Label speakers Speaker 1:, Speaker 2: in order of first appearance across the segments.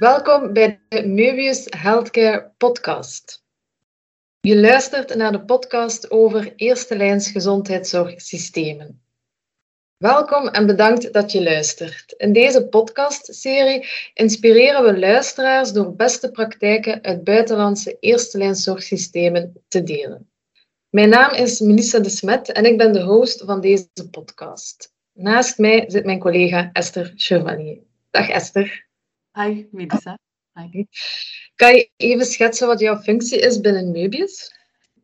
Speaker 1: Welkom bij de Möbius Healthcare Podcast. Je luistert naar de podcast over eerste lijns gezondheidszorgsystemen. Welkom en bedankt dat je luistert. In deze podcastserie inspireren we luisteraars door beste praktijken uit buitenlandse eerste lijns zorgsystemen te delen. Mijn naam is Melissa de Smet en ik ben de host van deze podcast. Naast mij zit mijn collega Esther Chevalier. Dag Esther.
Speaker 2: Hi, Melissa.
Speaker 1: Hi. Kan je even schetsen wat jouw functie is binnen Möbius?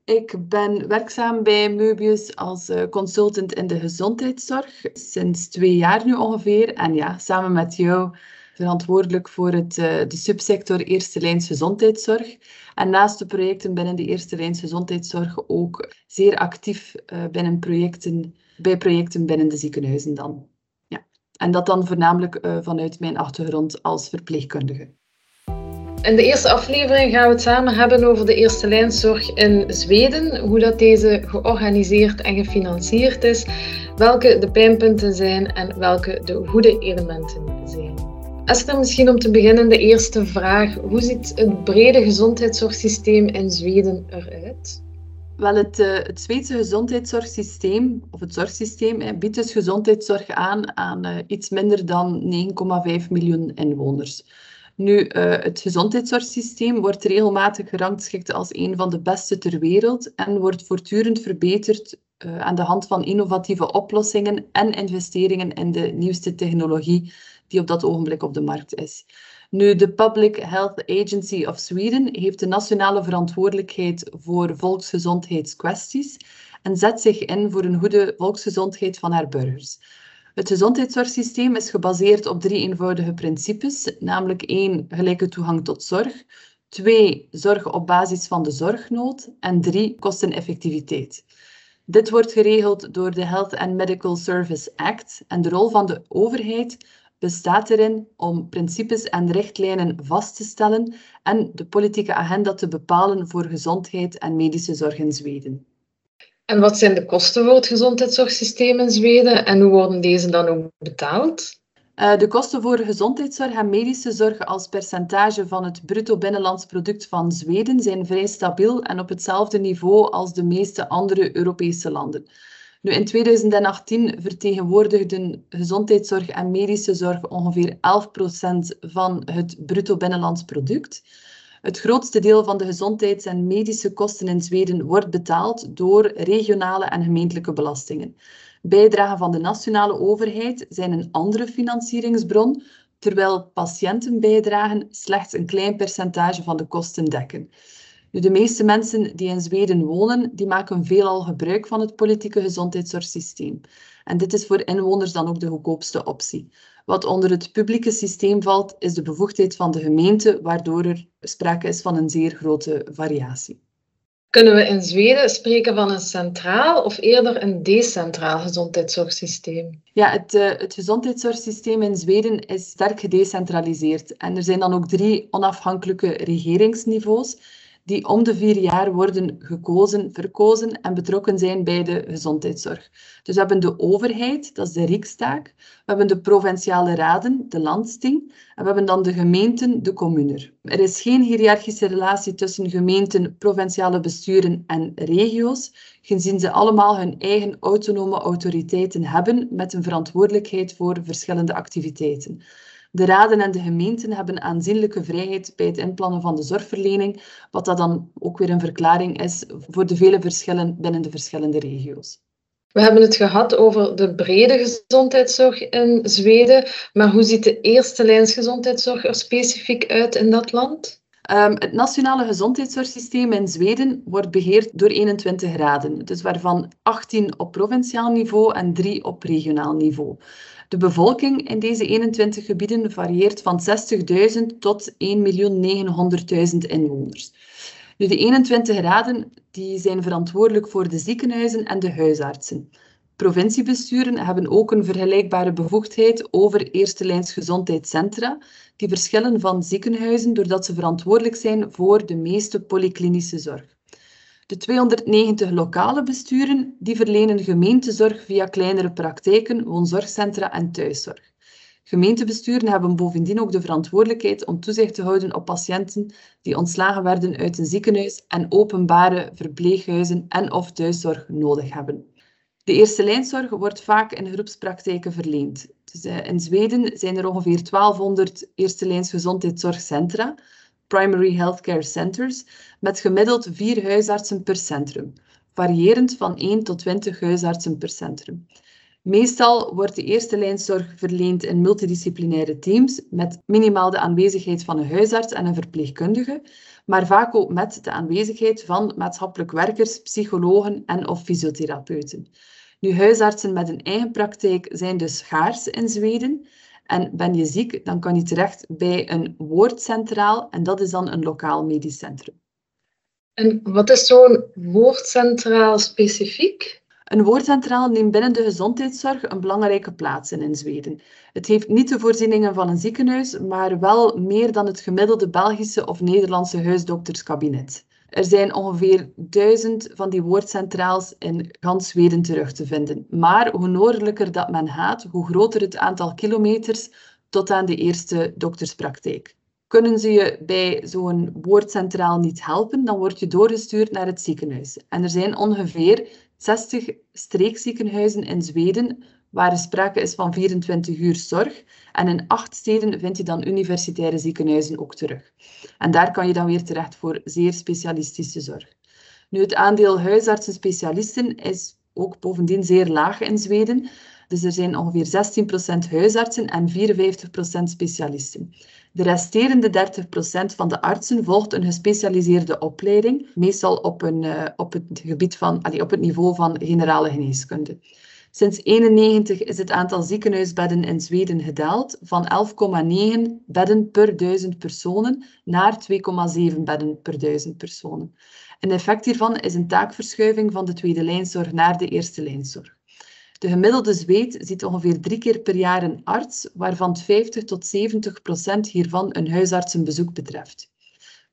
Speaker 2: Ik ben werkzaam bij Möbius als eh, consultant in de gezondheidszorg sinds twee jaar nu ongeveer. En ja, samen met jou verantwoordelijk voor het, uh, de subsector Eerste Lijns Gezondheidszorg. En naast de projecten binnen de Eerste Lijns Gezondheidszorg ook zeer actief uh, binnen projecten, bij projecten binnen de ziekenhuizen dan. En dat dan voornamelijk uh, vanuit mijn achtergrond als verpleegkundige.
Speaker 1: In de eerste aflevering gaan we het samen hebben over de eerste lijnzorg in Zweden, hoe dat deze georganiseerd en gefinancierd is, welke de pijnpunten zijn en welke de goede elementen zijn. Esther, misschien om te beginnen de eerste vraag. Hoe ziet het brede gezondheidszorgsysteem in Zweden eruit?
Speaker 2: Wel, het, uh, het Zweedse gezondheidszorgsysteem, of het zorgsysteem, biedt dus gezondheidszorg aan aan uh, iets minder dan 9,5 miljoen inwoners. Nu, uh, het gezondheidszorgsysteem wordt regelmatig gerangschikt als een van de beste ter wereld en wordt voortdurend verbeterd aan de hand van innovatieve oplossingen en investeringen in de nieuwste technologie die op dat ogenblik op de markt is. Nu, de Public Health Agency of Sweden heeft de nationale verantwoordelijkheid voor volksgezondheidskwesties en zet zich in voor een goede volksgezondheid van haar burgers. Het gezondheidszorgsysteem is gebaseerd op drie eenvoudige principes, namelijk één, gelijke toegang tot zorg, twee, zorg op basis van de zorgnood en drie, kosteneffectiviteit. Dit wordt geregeld door de Health and Medical Service Act en de rol van de overheid bestaat erin om principes en richtlijnen vast te stellen en de politieke agenda te bepalen voor gezondheid en medische zorg in Zweden.
Speaker 1: En wat zijn de kosten voor het gezondheidszorgsysteem in Zweden en hoe worden deze dan ook betaald?
Speaker 2: Uh, de kosten voor gezondheidszorg en medische zorg als percentage van het bruto binnenlands product van Zweden zijn vrij stabiel en op hetzelfde niveau als de meeste andere Europese landen. In 2018 vertegenwoordigden gezondheidszorg en medische zorg ongeveer 11% van het bruto binnenlands product. Het grootste deel van de gezondheids- en medische kosten in Zweden wordt betaald door regionale en gemeentelijke belastingen. Bijdragen van de nationale overheid zijn een andere financieringsbron, terwijl patiëntenbijdragen slechts een klein percentage van de kosten dekken. Nu, de meeste mensen die in Zweden wonen, die maken veelal gebruik van het politieke gezondheidszorgsysteem. En dit is voor inwoners dan ook de goedkoopste optie. Wat onder het publieke systeem valt, is de bevoegdheid van de gemeente, waardoor er sprake is van een zeer grote variatie.
Speaker 1: Kunnen we in Zweden spreken van een centraal of eerder een decentraal gezondheidszorgsysteem?
Speaker 2: Ja, het, uh, het gezondheidszorgsysteem in Zweden is sterk gedecentraliseerd. En er zijn dan ook drie onafhankelijke regeringsniveaus die om de vier jaar worden gekozen, verkozen en betrokken zijn bij de gezondheidszorg. Dus we hebben de overheid, dat is de Riksdag. We hebben de provinciale raden, de landsting. En we hebben dan de gemeenten, de communer. Er is geen hiërarchische relatie tussen gemeenten, provinciale besturen en regio's, gezien ze allemaal hun eigen autonome autoriteiten hebben met een verantwoordelijkheid voor verschillende activiteiten. De raden en de gemeenten hebben aanzienlijke vrijheid bij het inplannen van de zorgverlening, wat dat dan ook weer een verklaring is voor de vele verschillen binnen de verschillende regio's.
Speaker 1: We hebben het gehad over de brede gezondheidszorg in Zweden, maar hoe ziet de eerste lijns gezondheidszorg er specifiek uit in dat land?
Speaker 2: Um, het nationale gezondheidszorgsysteem in Zweden wordt beheerd door 21 raden, dus waarvan 18 op provinciaal niveau en 3 op regionaal niveau. De bevolking in deze 21 gebieden varieert van 60.000 tot 1.900.000 inwoners. Nu, de 21 raden die zijn verantwoordelijk voor de ziekenhuizen en de huisartsen. Provinciebesturen hebben ook een vergelijkbare bevoegdheid over eerste lijns gezondheidscentra, die verschillen van ziekenhuizen doordat ze verantwoordelijk zijn voor de meeste polyklinische zorg. De 290 lokale besturen die verlenen gemeentezorg via kleinere praktijken, woonzorgcentra en thuiszorg. Gemeentebesturen hebben bovendien ook de verantwoordelijkheid om toezicht te houden op patiënten die ontslagen werden uit een ziekenhuis en openbare verpleeghuizen en of thuiszorg nodig hebben. De eerste lijnzorg wordt vaak in groepspraktijken verleend. Dus, uh, in Zweden zijn er ongeveer 1200 eerste lijns gezondheidszorgcentra, primary healthcare centers, met gemiddeld vier huisartsen per centrum, variërend van 1 tot 20 huisartsen per centrum. Meestal wordt de eerste lijnzorg verleend in multidisciplinaire teams met minimaal de aanwezigheid van een huisarts en een verpleegkundige, maar vaak ook met de aanwezigheid van maatschappelijk werkers, psychologen en of fysiotherapeuten. Nu, huisartsen met een eigen praktijk zijn dus schaars in Zweden. En ben je ziek, dan kan je terecht bij een woordcentraal en dat is dan een lokaal medisch centrum.
Speaker 1: En wat is zo'n woordcentraal specifiek?
Speaker 2: Een woordcentraal neemt binnen de gezondheidszorg een belangrijke plaats in, in Zweden. Het heeft niet de voorzieningen van een ziekenhuis, maar wel meer dan het gemiddelde Belgische of Nederlandse huisdokterskabinet. Er zijn ongeveer duizend van die woordcentraals in gans Zweden terug te vinden. Maar hoe noordelijker dat men gaat, hoe groter het aantal kilometers tot aan de eerste dokterspraktijk. Kunnen ze je bij zo'n woordcentraal niet helpen, dan word je doorgestuurd naar het ziekenhuis. En er zijn ongeveer 60 streekziekenhuizen in Zweden waar er sprake is van 24 uur zorg. En in acht steden vind je dan universitaire ziekenhuizen ook terug. En daar kan je dan weer terecht voor zeer specialistische zorg. Nu, het aandeel huisartsen-specialisten is ook bovendien zeer laag in Zweden. Dus er zijn ongeveer 16% huisartsen en 54% specialisten. De resterende 30% van de artsen volgt een gespecialiseerde opleiding, meestal op, een, uh, op, het, gebied van, allee, op het niveau van generale geneeskunde. Sinds 1991 is het aantal ziekenhuisbedden in Zweden gedaald van 11,9 bedden per duizend personen naar 2,7 bedden per duizend personen. Een effect hiervan is een taakverschuiving van de tweede lijnzorg naar de eerste lijnzorg. De gemiddelde Zweed ziet ongeveer drie keer per jaar een arts, waarvan 50 tot 70 procent hiervan een huisartsenbezoek betreft.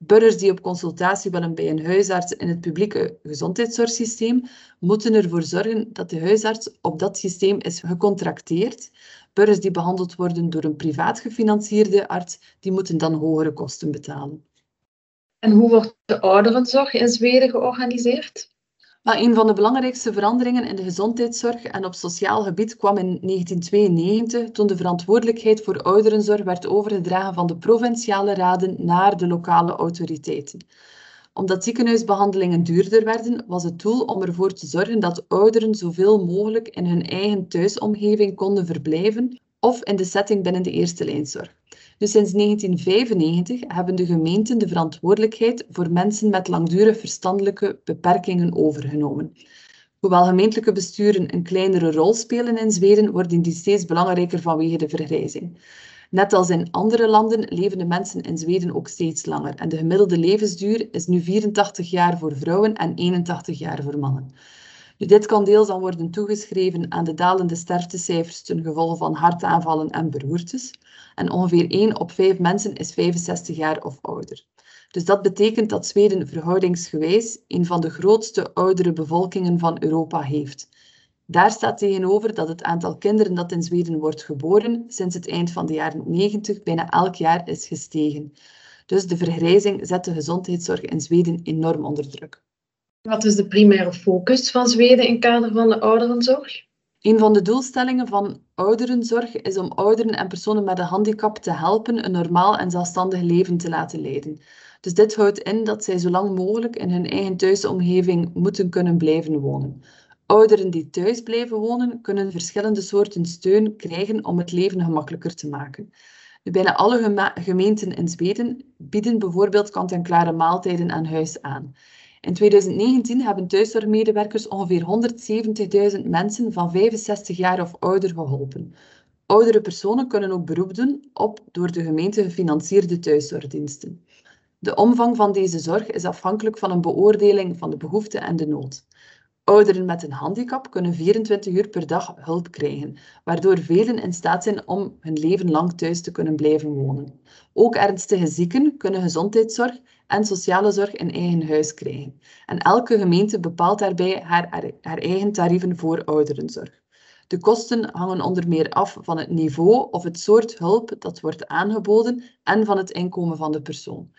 Speaker 2: Burgers die op consultatie willen bij een huisarts in het publieke gezondheidszorgsysteem moeten ervoor zorgen dat de huisarts op dat systeem is gecontracteerd. Burgers die behandeld worden door een privaat gefinancierde arts, die moeten dan hogere kosten betalen.
Speaker 1: En hoe wordt de ouderenzorg in Zweden georganiseerd?
Speaker 2: Maar een van de belangrijkste veranderingen in de gezondheidszorg en op sociaal gebied kwam in 1992 toen de verantwoordelijkheid voor ouderenzorg werd overgedragen van de provinciale raden naar de lokale autoriteiten. Omdat ziekenhuisbehandelingen duurder werden, was het doel om ervoor te zorgen dat ouderen zoveel mogelijk in hun eigen thuisomgeving konden verblijven of in de setting binnen de eerste lijnzorg. Dus sinds 1995 hebben de gemeenten de verantwoordelijkheid voor mensen met langdurig verstandelijke beperkingen overgenomen. Hoewel gemeentelijke besturen een kleinere rol spelen in Zweden, worden die steeds belangrijker vanwege de vergrijzing. Net als in andere landen leven de mensen in Zweden ook steeds langer en de gemiddelde levensduur is nu 84 jaar voor vrouwen en 81 jaar voor mannen. Nu, dit kan deels dan worden toegeschreven aan de dalende sterftecijfers ten gevolge van hartaanvallen en beroertes. En ongeveer 1 op 5 mensen is 65 jaar of ouder. Dus dat betekent dat Zweden verhoudingsgewijs een van de grootste oudere bevolkingen van Europa heeft. Daar staat tegenover dat het aantal kinderen dat in Zweden wordt geboren sinds het eind van de jaren 90 bijna elk jaar is gestegen. Dus de vergrijzing zet de gezondheidszorg in Zweden enorm onder druk.
Speaker 1: Wat is de primaire focus van Zweden in kader van de ouderenzorg?
Speaker 2: Een van de doelstellingen van ouderenzorg is om ouderen en personen met een handicap te helpen een normaal en zelfstandig leven te laten leiden. Dus dit houdt in dat zij zo lang mogelijk in hun eigen thuisomgeving moeten kunnen blijven wonen. Ouderen die thuis blijven wonen, kunnen verschillende soorten steun krijgen om het leven gemakkelijker te maken. bijna alle gemeenten in Zweden bieden bijvoorbeeld kant-en-klare maaltijden aan huis aan. In 2019 hebben thuiszorgmedewerkers ongeveer 170.000 mensen van 65 jaar of ouder geholpen. Oudere personen kunnen ook beroep doen op door de gemeente gefinancierde thuiszorgdiensten. De omvang van deze zorg is afhankelijk van een beoordeling van de behoefte en de nood. Ouderen met een handicap kunnen 24 uur per dag hulp krijgen, waardoor velen in staat zijn om hun leven lang thuis te kunnen blijven wonen. Ook ernstige zieken kunnen gezondheidszorg en sociale zorg in eigen huis krijgen. En elke gemeente bepaalt daarbij haar, haar eigen tarieven voor ouderenzorg. De kosten hangen onder meer af van het niveau of het soort hulp dat wordt aangeboden en van het inkomen van de persoon.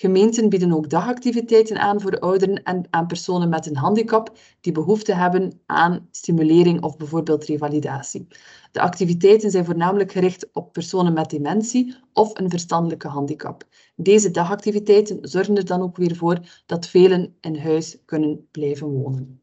Speaker 2: Gemeenten bieden ook dagactiviteiten aan voor ouderen en aan personen met een handicap die behoefte hebben aan stimulering of bijvoorbeeld revalidatie. De activiteiten zijn voornamelijk gericht op personen met dementie of een verstandelijke handicap. Deze dagactiviteiten zorgen er dan ook weer voor dat velen in huis kunnen blijven wonen.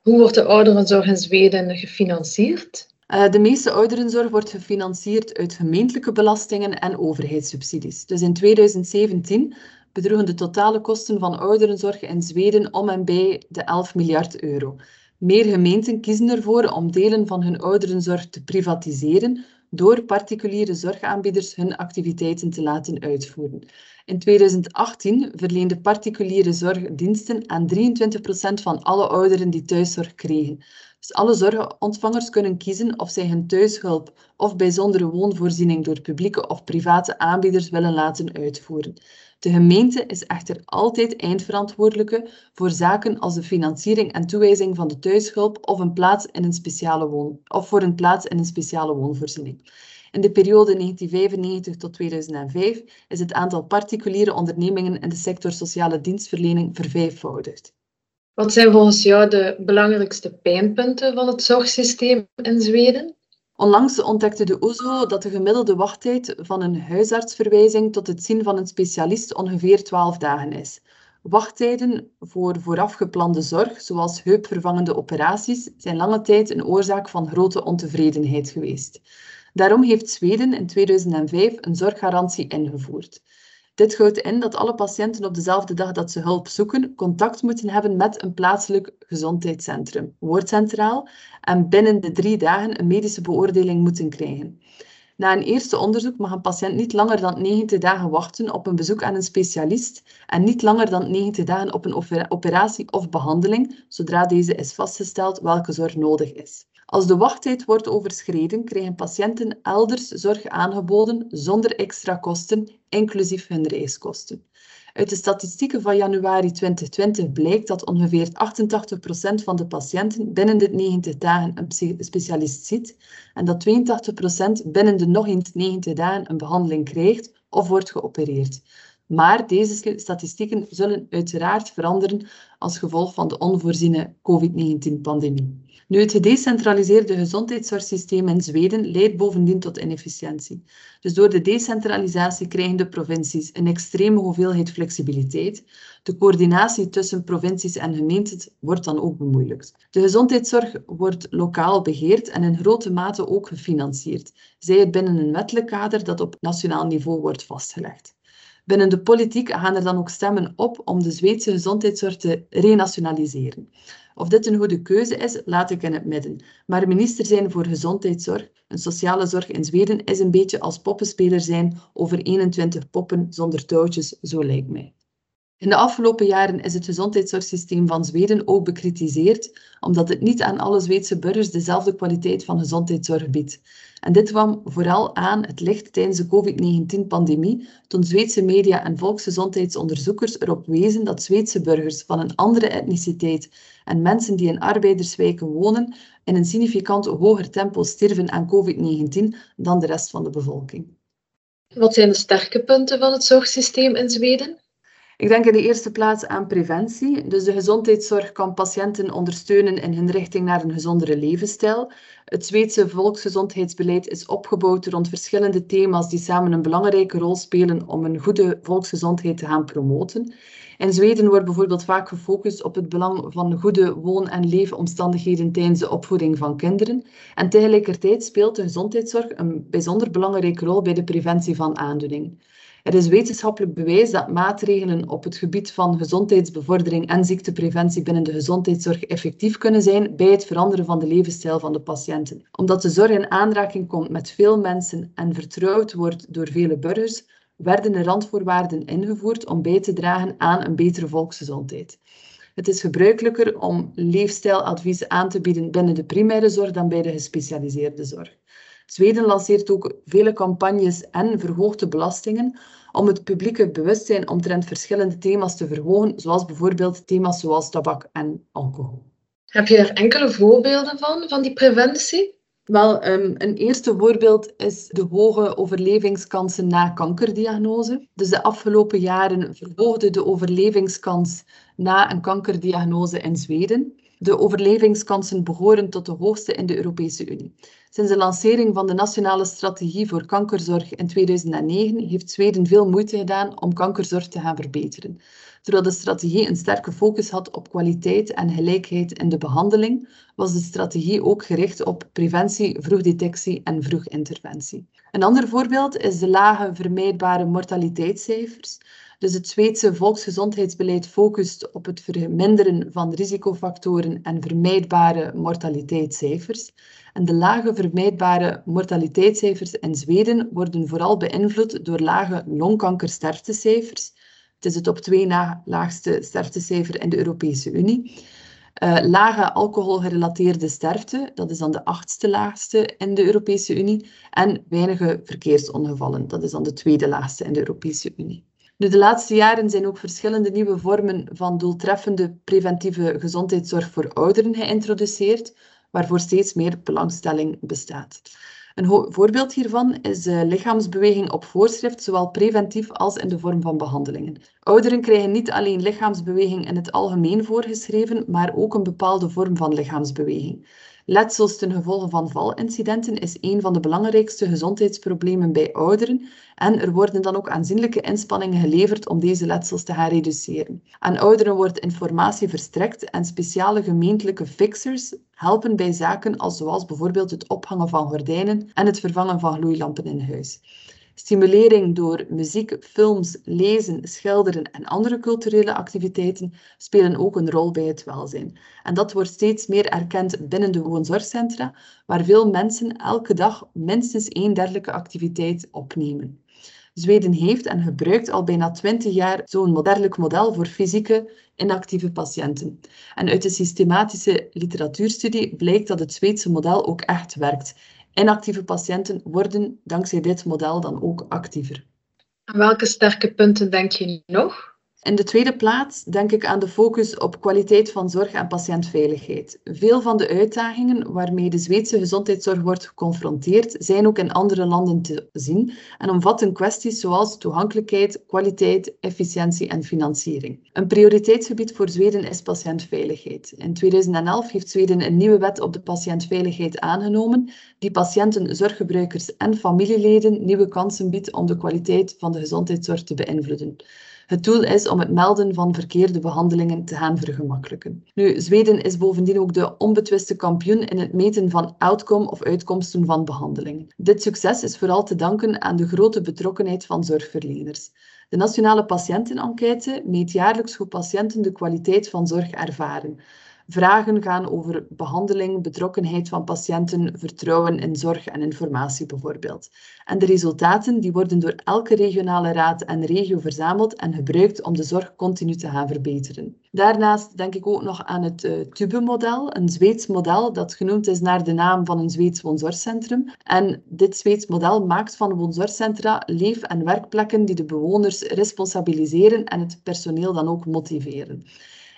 Speaker 1: Hoe wordt de ouderenzorg in Zweden gefinancierd?
Speaker 2: Eh, de meeste ouderenzorg wordt gefinancierd uit gemeentelijke belastingen en overheidssubsidies. Dus in 2017 bedroegen de totale kosten van ouderenzorg in Zweden om en bij de 11 miljard euro. Meer gemeenten kiezen ervoor om delen van hun ouderenzorg te privatiseren door particuliere zorgaanbieders hun activiteiten te laten uitvoeren. In 2018 verleende particuliere zorgdiensten aan 23% van alle ouderen die thuiszorg kregen. Dus alle zorgontvangers kunnen kiezen of zij hun thuishulp of bijzondere woonvoorziening door publieke of private aanbieders willen laten uitvoeren. De gemeente is echter altijd eindverantwoordelijke voor zaken als de financiering en toewijzing van de thuishulp of, een plaats in een speciale woon, of voor een plaats in een speciale woonvoorziening. In de periode 1995 tot 2005 is het aantal particuliere ondernemingen in de sector sociale dienstverlening vervijfvoudigd.
Speaker 1: Wat zijn volgens jou de belangrijkste pijnpunten van het zorgsysteem in Zweden?
Speaker 2: Onlangs ontdekte de OESO dat de gemiddelde wachttijd van een huisartsverwijzing tot het zien van een specialist ongeveer 12 dagen is. Wachttijden voor voorafgeplande zorg, zoals heupvervangende operaties, zijn lange tijd een oorzaak van grote ontevredenheid geweest. Daarom heeft Zweden in 2005 een zorggarantie ingevoerd. Dit houdt in dat alle patiënten op dezelfde dag dat ze hulp zoeken, contact moeten hebben met een plaatselijk gezondheidscentrum, woordcentraal, en binnen de drie dagen een medische beoordeling moeten krijgen. Na een eerste onderzoek mag een patiënt niet langer dan 90 dagen wachten op een bezoek aan een specialist en niet langer dan 90 dagen op een operatie of behandeling, zodra deze is vastgesteld welke zorg nodig is. Als de wachttijd wordt overschreden, krijgen patiënten elders zorg aangeboden zonder extra kosten, inclusief hun reiskosten. Uit de statistieken van januari 2020 blijkt dat ongeveer 88% van de patiënten binnen de 90 dagen een specialist ziet en dat 82% binnen de nog eens 90 dagen een behandeling krijgt of wordt geopereerd. Maar deze statistieken zullen uiteraard veranderen als gevolg van de onvoorziene COVID-19-pandemie. Nu, het gedecentraliseerde gezondheidszorgsysteem in Zweden leidt bovendien tot inefficiëntie. Dus door de decentralisatie krijgen de provincies een extreme hoeveelheid flexibiliteit. De coördinatie tussen provincies en gemeenten wordt dan ook bemoeilijkt. De gezondheidszorg wordt lokaal beheerd en in grote mate ook gefinancierd, zij het binnen een wettelijk kader dat op nationaal niveau wordt vastgelegd. Binnen de politiek gaan er dan ook stemmen op om de Zweedse gezondheidszorg te renationaliseren. Of dit een goede keuze is, laat ik in het midden. Maar minister zijn voor gezondheidszorg, een sociale zorg in Zweden, is een beetje als poppenspeler zijn over 21 poppen zonder touwtjes, zo lijkt mij. In de afgelopen jaren is het gezondheidszorgsysteem van Zweden ook bekritiseerd, omdat het niet aan alle Zweedse burgers dezelfde kwaliteit van gezondheidszorg biedt. En dit kwam vooral aan het licht tijdens de COVID-19-pandemie, toen Zweedse media en volksgezondheidsonderzoekers erop wezen dat Zweedse burgers van een andere etniciteit en mensen die in arbeiderswijken wonen in een significant hoger tempo sterven aan COVID-19 dan de rest van de bevolking.
Speaker 1: Wat zijn de sterke punten van het zorgsysteem in Zweden?
Speaker 2: Ik denk in de eerste plaats aan preventie. Dus de gezondheidszorg kan patiënten ondersteunen in hun richting naar een gezondere levensstijl. Het Zweedse volksgezondheidsbeleid is opgebouwd rond verschillende thema's die samen een belangrijke rol spelen om een goede volksgezondheid te gaan promoten. In Zweden wordt bijvoorbeeld vaak gefocust op het belang van goede woon- en leefomstandigheden tijdens de opvoeding van kinderen. En tegelijkertijd speelt de gezondheidszorg een bijzonder belangrijke rol bij de preventie van aandoeningen. Er is wetenschappelijk bewijs dat maatregelen op het gebied van gezondheidsbevordering en ziektepreventie binnen de gezondheidszorg effectief kunnen zijn bij het veranderen van de levensstijl van de patiënten. Omdat de zorg in aanraking komt met veel mensen en vertrouwd wordt door vele burgers, werden er randvoorwaarden ingevoerd om bij te dragen aan een betere volksgezondheid. Het is gebruikelijker om leefstijladvies aan te bieden binnen de primaire zorg dan bij de gespecialiseerde zorg. Zweden lanceert ook vele campagnes en verhoogde belastingen om het publieke bewustzijn omtrent verschillende thema's te verhogen, zoals bijvoorbeeld thema's zoals tabak en alcohol.
Speaker 1: Heb je er enkele voorbeelden van, van die preventie?
Speaker 2: Wel, ehm, een eerste voorbeeld is de hoge overlevingskansen na kankerdiagnose. Dus de afgelopen jaren verhoogde de overlevingskans na een kankerdiagnose in Zweden. De overlevingskansen behoren tot de hoogste in de Europese Unie. Sinds de lancering van de Nationale Strategie voor Kankerzorg in 2009 heeft Zweden veel moeite gedaan om kankerzorg te gaan verbeteren. Terwijl de strategie een sterke focus had op kwaliteit en gelijkheid in de behandeling, was de strategie ook gericht op preventie, vroegdetectie en vroeginterventie. Een ander voorbeeld is de lage vermijdbare mortaliteitscijfers. Dus het Zweedse volksgezondheidsbeleid focust op het verminderen van risicofactoren en vermijdbare mortaliteitscijfers. En de lage vermijdbare mortaliteitscijfers in Zweden worden vooral beïnvloed door lage longkankersterftecijfers. Het is het op twee na laagste sterftecijfer in de Europese Unie. Uh, lage alcoholgerelateerde sterfte, dat is dan de achtste laagste in de Europese Unie. En weinige verkeersongevallen, dat is dan de tweede laagste in de Europese Unie. Nu, de laatste jaren zijn ook verschillende nieuwe vormen van doeltreffende preventieve gezondheidszorg voor ouderen geïntroduceerd, waarvoor steeds meer belangstelling bestaat. Een voorbeeld hiervan is de lichaamsbeweging op voorschrift, zowel preventief als in de vorm van behandelingen. Ouderen krijgen niet alleen lichaamsbeweging in het algemeen voorgeschreven, maar ook een bepaalde vorm van lichaamsbeweging. Letsels ten gevolge van valincidenten is een van de belangrijkste gezondheidsproblemen bij ouderen en er worden dan ook aanzienlijke inspanningen geleverd om deze letsels te gaan reduceren. Aan ouderen wordt informatie verstrekt en speciale gemeentelijke fixers helpen bij zaken als zoals bijvoorbeeld het ophangen van gordijnen en het vervangen van gloeilampen in huis. Stimulering door muziek, films, lezen, schilderen en andere culturele activiteiten spelen ook een rol bij het welzijn. En dat wordt steeds meer erkend binnen de woonzorgcentra, waar veel mensen elke dag minstens één dergelijke activiteit opnemen. Zweden heeft en gebruikt al bijna 20 jaar zo'n moderlijk model voor fysieke inactieve patiënten. En uit de systematische literatuurstudie blijkt dat het Zweedse model ook echt werkt. Inactieve patiënten worden dankzij dit model dan ook actiever.
Speaker 1: welke sterke punten denk je nog?
Speaker 2: In de tweede plaats denk ik aan de focus op kwaliteit van zorg en patiëntveiligheid. Veel van de uitdagingen waarmee de Zweedse gezondheidszorg wordt geconfronteerd, zijn ook in andere landen te zien en omvatten kwesties zoals toegankelijkheid, kwaliteit, efficiëntie en financiering. Een prioriteitsgebied voor Zweden is patiëntveiligheid. In 2011 heeft Zweden een nieuwe wet op de patiëntveiligheid aangenomen, die patiënten, zorggebruikers en familieleden nieuwe kansen biedt om de kwaliteit van de gezondheidszorg te beïnvloeden. Het doel is om het melden van verkeerde behandelingen te gaan vergemakkelijken. Nu, Zweden is bovendien ook de onbetwiste kampioen in het meten van outcome of uitkomsten van behandelingen. Dit succes is vooral te danken aan de grote betrokkenheid van zorgverleners. De Nationale Patiëntenenquête meet jaarlijks hoe patiënten de kwaliteit van zorg ervaren. Vragen gaan over behandeling, betrokkenheid van patiënten, vertrouwen in zorg en informatie bijvoorbeeld. En de resultaten die worden door elke regionale raad en regio verzameld en gebruikt om de zorg continu te gaan verbeteren. Daarnaast denk ik ook nog aan het uh, TUBE-model, een Zweeds model dat genoemd is naar de naam van een Zweeds woonzorgcentrum. En dit Zweeds model maakt van woonzorgcentra leef- en werkplekken die de bewoners responsabiliseren en het personeel dan ook motiveren.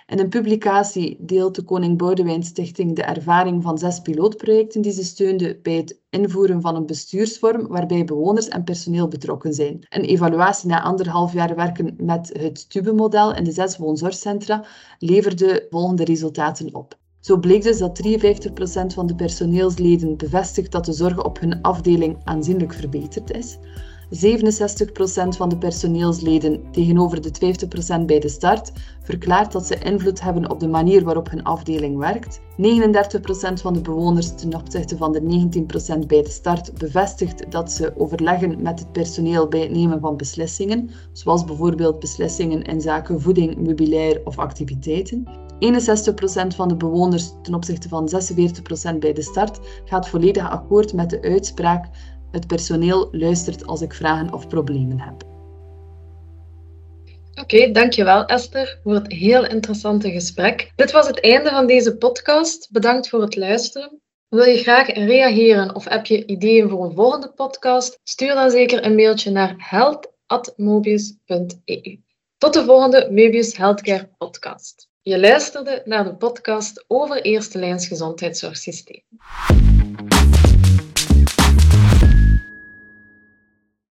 Speaker 2: In een publicatie deelt de Koning Boudewijn Stichting de ervaring van zes pilootprojecten die ze steunde bij het invoeren van een bestuursvorm waarbij bewoners en personeel betrokken zijn. Een evaluatie na anderhalf jaar werken met het TUBE-model in de zes woonzorgcentra leverde volgende resultaten op. Zo bleek dus dat 53% van de personeelsleden bevestigt dat de zorg op hun afdeling aanzienlijk verbeterd is. 67% van de personeelsleden tegenover de 50% bij de start verklaart dat ze invloed hebben op de manier waarop hun afdeling werkt. 39% van de bewoners ten opzichte van de 19% bij de start bevestigt dat ze overleggen met het personeel bij het nemen van beslissingen, zoals bijvoorbeeld beslissingen in zaken voeding, meubilair of activiteiten. 61% van de bewoners ten opzichte van 46% bij de start gaat volledig akkoord met de uitspraak het personeel luistert als ik vragen of problemen heb.
Speaker 1: Oké, dankjewel Esther voor het heel interessante gesprek. Dit was het einde van deze podcast. Bedankt voor het luisteren. Wil je graag reageren of heb je ideeën voor een volgende podcast? Stuur dan zeker een mailtje naar health.mobius.eu. Tot de volgende Mobius Healthcare podcast. Je luisterde naar de podcast over eerste lijns gezondheidszorgsysteem.